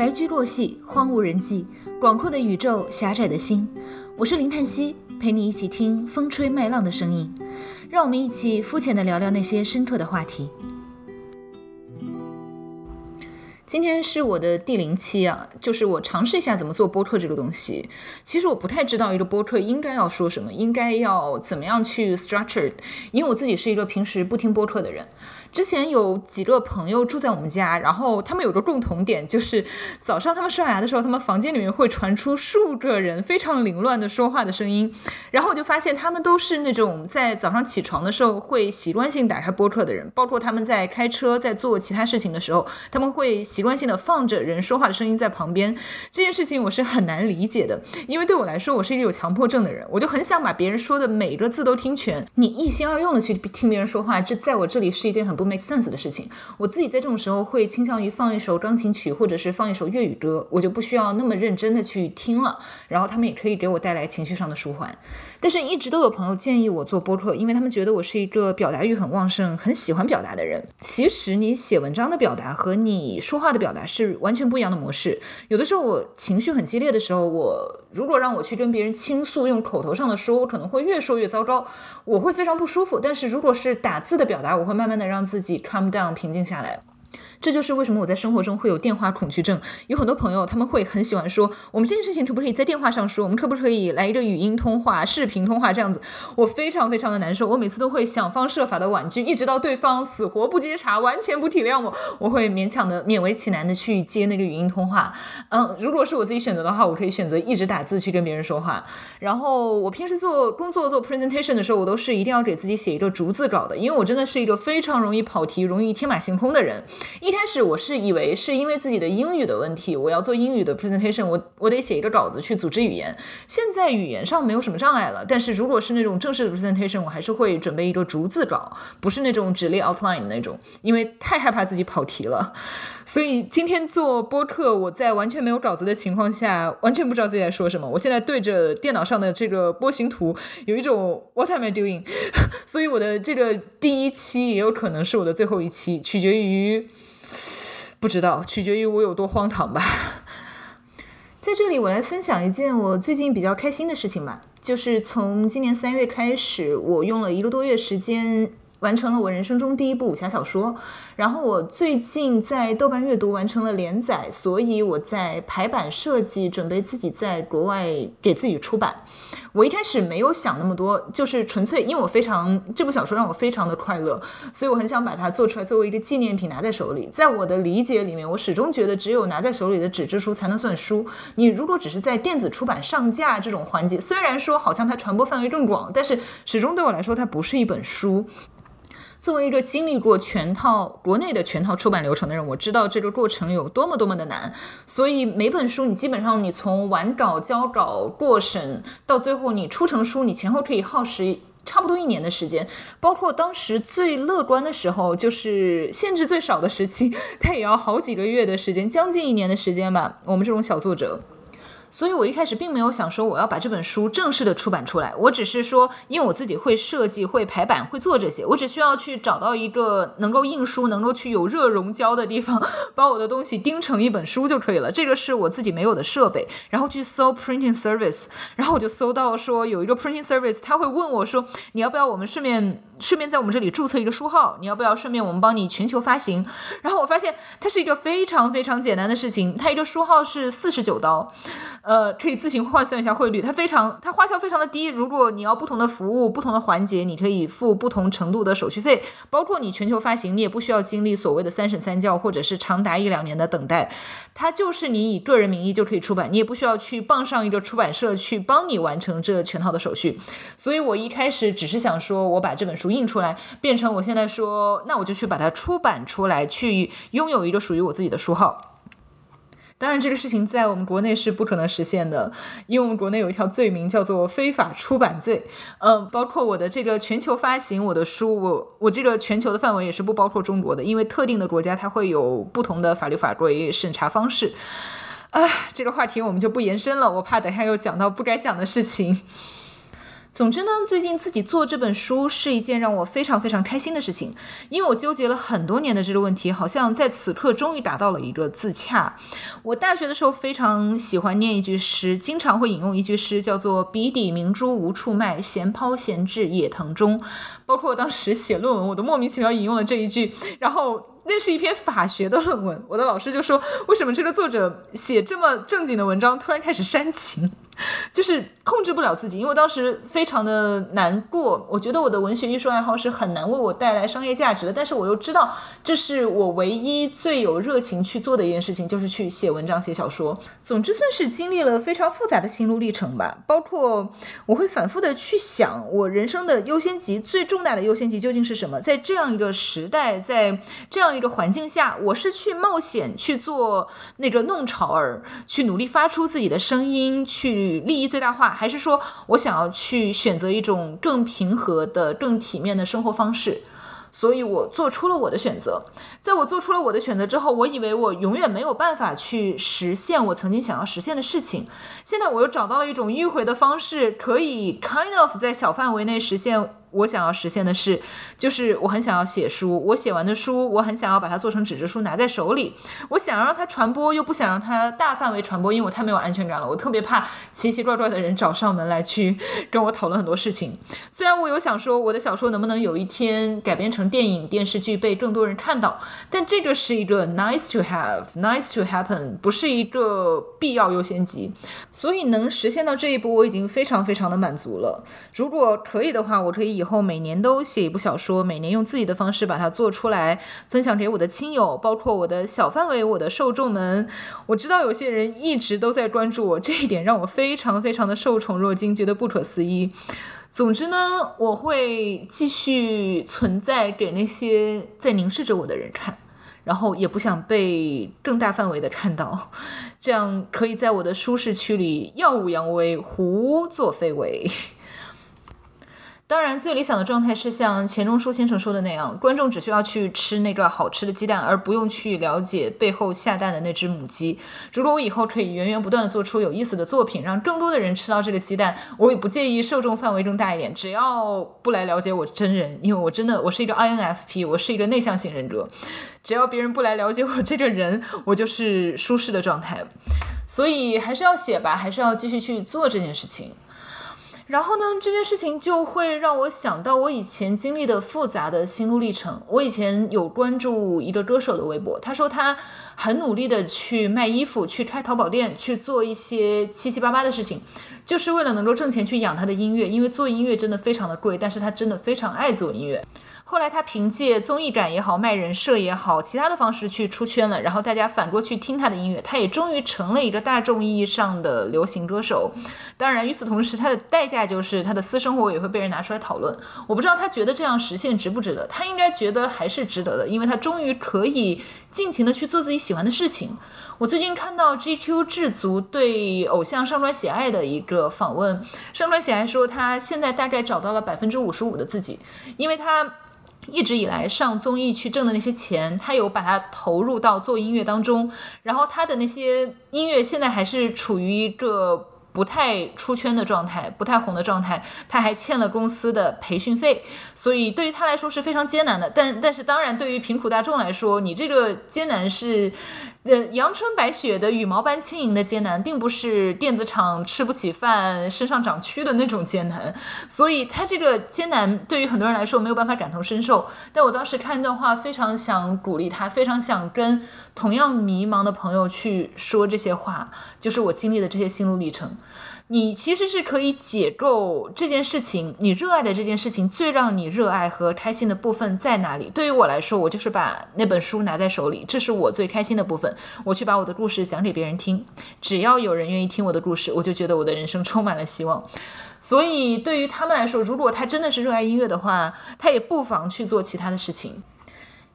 白驹过隙，荒无人迹，广阔的宇宙，狭窄的心。我是林叹息，陪你一起听风吹麦浪的声音。让我们一起肤浅的聊聊那些深刻的话题。今天是我的第零期啊，就是我尝试一下怎么做播客这个东西。其实我不太知道一个播客应该要说什么，应该要怎么样去 structure，因为我自己是一个平时不听播客的人。之前有几个朋友住在我们家，然后他们有个共同点，就是早上他们刷牙的时候，他们房间里面会传出数个人非常凌乱的说话的声音。然后我就发现他们都是那种在早上起床的时候会习惯性打开播客的人，包括他们在开车在做其他事情的时候，他们会习惯性的放着人说话的声音在旁边。这件事情我是很难理解的，因为对我来说，我是一个有强迫症的人，我就很想把别人说的每个字都听全。你一心二用的去听别人说话，这在我这里是一件很。不 make sense 的事情，我自己在这种时候会倾向于放一首钢琴曲，或者是放一首粤语歌，我就不需要那么认真的去听了。然后他们也可以给我带来情绪上的舒缓。但是，一直都有朋友建议我做播客，因为他们觉得我是一个表达欲很旺盛、很喜欢表达的人。其实，你写文章的表达和你说话的表达是完全不一样的模式。有的时候，我情绪很激烈的时候，我如果让我去跟别人倾诉，用口头上的说，我可能会越说越糟糕，我会非常不舒服。但是如果是打字的表达，我会慢慢的让自己 calm down，平静下来。这就是为什么我在生活中会有电话恐惧症。有很多朋友他们会很喜欢说，我们这件事情可不可以在电话上说？我们可不可以来一个语音通话、视频通话这样子？我非常非常的难受，我每次都会想方设法的婉拒，一直到对方死活不接茬，完全不体谅我，我会勉强的勉为其难的去接那个语音通话。嗯，如果是我自己选择的话，我可以选择一直打字去跟别人说话。然后我平时做工作做 presentation 的时候，我都是一定要给自己写一个逐字稿的，因为我真的是一个非常容易跑题、容易天马行空的人。一一开始我是以为是因为自己的英语的问题，我要做英语的 presentation，我我得写一个稿子去组织语言。现在语言上没有什么障碍了，但是如果是那种正式的 presentation，我还是会准备一个逐字稿，不是那种直列 outline 的那种，因为太害怕自己跑题了。所以今天做播客，我在完全没有稿子的情况下，完全不知道自己在说什么。我现在对着电脑上的这个波形图，有一种 What am I doing？所以我的这个第一期也有可能是我的最后一期，取决于。不知道，取决于我有多荒唐吧。在这里，我来分享一件我最近比较开心的事情吧，就是从今年三月开始，我用了一个多月时间。完成了我人生中第一部武侠小说，然后我最近在豆瓣阅读完成了连载，所以我在排版设计，准备自己在国外给自己出版。我一开始没有想那么多，就是纯粹因为我非常这部小说让我非常的快乐，所以我很想把它做出来作为一个纪念品拿在手里。在我的理解里面，我始终觉得只有拿在手里的纸质书才能算书。你如果只是在电子出版上架这种环节，虽然说好像它传播范围更广，但是始终对我来说它不是一本书。作为一个经历过全套国内的全套出版流程的人，我知道这个过程有多么多么的难。所以每本书，你基本上你从完稿、交稿、过审到最后你出成书，你前后可以耗时差不多一年的时间。包括当时最乐观的时候，就是限制最少的时期，它也要好几个月的时间，将近一年的时间吧。我们这种小作者。所以，我一开始并没有想说我要把这本书正式的出版出来。我只是说，因为我自己会设计、会排版、会做这些，我只需要去找到一个能够印书、能够去有热熔胶的地方，把我的东西钉成一本书就可以了。这个是我自己没有的设备。然后去搜 printing service，然后我就搜到说有一个 printing service，他会问我说，你要不要我们顺便顺便在我们这里注册一个书号？你要不要顺便我们帮你全球发行？然后我发现它是一个非常非常简单的事情，它一个书号是四十九刀。呃，可以自行换算一下汇率，它非常，它花销非常的低。如果你要不同的服务、不同的环节，你可以付不同程度的手续费，包括你全球发行，你也不需要经历所谓的三审三教，或者是长达一两年的等待。它就是你以个人名义就可以出版，你也不需要去傍上一个出版社去帮你完成这全套的手续。所以我一开始只是想说，我把这本书印出来，变成我现在说，那我就去把它出版出来，去拥有一个属于我自己的书号。当然，这个事情在我们国内是不可能实现的，因为我们国内有一条罪名叫做非法出版罪。嗯，包括我的这个全球发行我的书，我我这个全球的范围也是不包括中国的，因为特定的国家它会有不同的法律法规审查方式。啊，这个话题我们就不延伸了，我怕等下又讲到不该讲的事情。总之呢，最近自己做这本书是一件让我非常非常开心的事情，因为我纠结了很多年的这个问题，好像在此刻终于达到了一个自洽。我大学的时候非常喜欢念一句诗，经常会引用一句诗，叫做“笔底明珠无处卖，闲抛闲置野藤中”。包括我当时写论文，我都莫名其妙引用了这一句，然后。那是一篇法学的论文，我的老师就说：“为什么这个作者写这么正经的文章，突然开始煽情？”就是控制不了自己，因为当时非常的难过。我觉得我的文学艺术爱好是很难为我带来商业价值的，但是我又知道这是我唯一最有热情去做的一件事情，就是去写文章、写小说。总之算是经历了非常复杂的心路历程吧。包括我会反复的去想，我人生的优先级最重大的优先级究竟是什么？在这样一个时代，在这样一个环境下，我是去冒险去做那个弄潮儿，去努力发出自己的声音，去。利益最大化，还是说我想要去选择一种更平和的、更体面的生活方式？所以我做出了我的选择。在我做出了我的选择之后，我以为我永远没有办法去实现我曾经想要实现的事情。现在我又找到了一种迂回的方式，可以 kind of 在小范围内实现。我想要实现的是，就是我很想要写书，我写完的书，我很想要把它做成纸质书拿在手里。我想要让它传播，又不想让它大范围传播，因为我太没有安全感了。我特别怕奇奇怪怪的人找上门来去跟我讨论很多事情。虽然我有想说我的小说能不能有一天改编成电影、电视剧被更多人看到，但这个是一个 nice to have，nice to happen，不是一个必要优先级。所以能实现到这一步，我已经非常非常的满足了。如果可以的话，我可以。以后每年都写一部小说，每年用自己的方式把它做出来，分享给我的亲友，包括我的小范围我的受众们。我知道有些人一直都在关注我，这一点让我非常非常的受宠若惊，觉得不可思议。总之呢，我会继续存在给那些在凝视着我的人看，然后也不想被更大范围的看到，这样可以在我的舒适区里耀武扬威，胡作非为。当然，最理想的状态是像钱钟书先生说的那样，观众只需要去吃那个好吃的鸡蛋，而不用去了解背后下蛋的那只母鸡。如果我以后可以源源不断的做出有意思的作品，让更多的人吃到这个鸡蛋，我也不介意受众范围更大一点，只要不来了解我真人，因为我真的我是一个 INFP，我是一个内向型人格，只要别人不来了解我这个人，我就是舒适的状态。所以还是要写吧，还是要继续去做这件事情。然后呢，这件事情就会让我想到我以前经历的复杂的心路历程。我以前有关注一个歌手的微博，他说他很努力的去卖衣服，去开淘宝店，去做一些七七八八的事情，就是为了能够挣钱去养他的音乐。因为做音乐真的非常的贵，但是他真的非常爱做音乐。后来他凭借综艺感也好，卖人设也好，其他的方式去出圈了，然后大家反过去听他的音乐，他也终于成了一个大众意义上的流行歌手。当然，与此同时，他的代价就是他的私生活也会被人拿出来讨论。我不知道他觉得这样实现值不值得，他应该觉得还是值得的，因为他终于可以尽情的去做自己喜喜欢的事情。我最近看到 GQ 制足对偶像上川喜爱的一个访问，上川喜爱说他现在大概找到了百分之五十五的自己，因为他。一直以来上综艺去挣的那些钱，他有把它投入到做音乐当中，然后他的那些音乐现在还是处于一个不太出圈的状态，不太红的状态，他还欠了公司的培训费，所以对于他来说是非常艰难的。但但是当然，对于贫苦大众来说，你这个艰难是。呃，阳春白雪的羽毛般轻盈的艰难，并不是电子厂吃不起饭、身上长蛆的那种艰难，所以他这个艰难对于很多人来说没有办法感同身受。但我当时看一段话，非常想鼓励他，非常想跟同样迷茫的朋友去说这些话，就是我经历的这些心路历程。你其实是可以解构这件事情，你热爱的这件事情最让你热爱和开心的部分在哪里？对于我来说，我就是把那本书拿在手里，这是我最开心的部分。我去把我的故事讲给别人听，只要有人愿意听我的故事，我就觉得我的人生充满了希望。所以对于他们来说，如果他真的是热爱音乐的话，他也不妨去做其他的事情。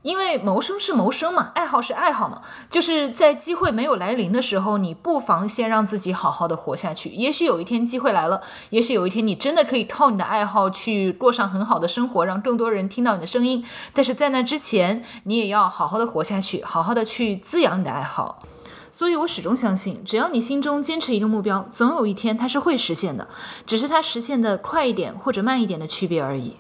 因为谋生是谋生嘛，爱好是爱好嘛，就是在机会没有来临的时候，你不妨先让自己好好的活下去。也许有一天机会来了，也许有一天你真的可以靠你的爱好去过上很好的生活，让更多人听到你的声音。但是在那之前，你也要好好的活下去，好好的去滋养你的爱好。所以我始终相信，只要你心中坚持一个目标，总有一天它是会实现的，只是它实现的快一点或者慢一点的区别而已。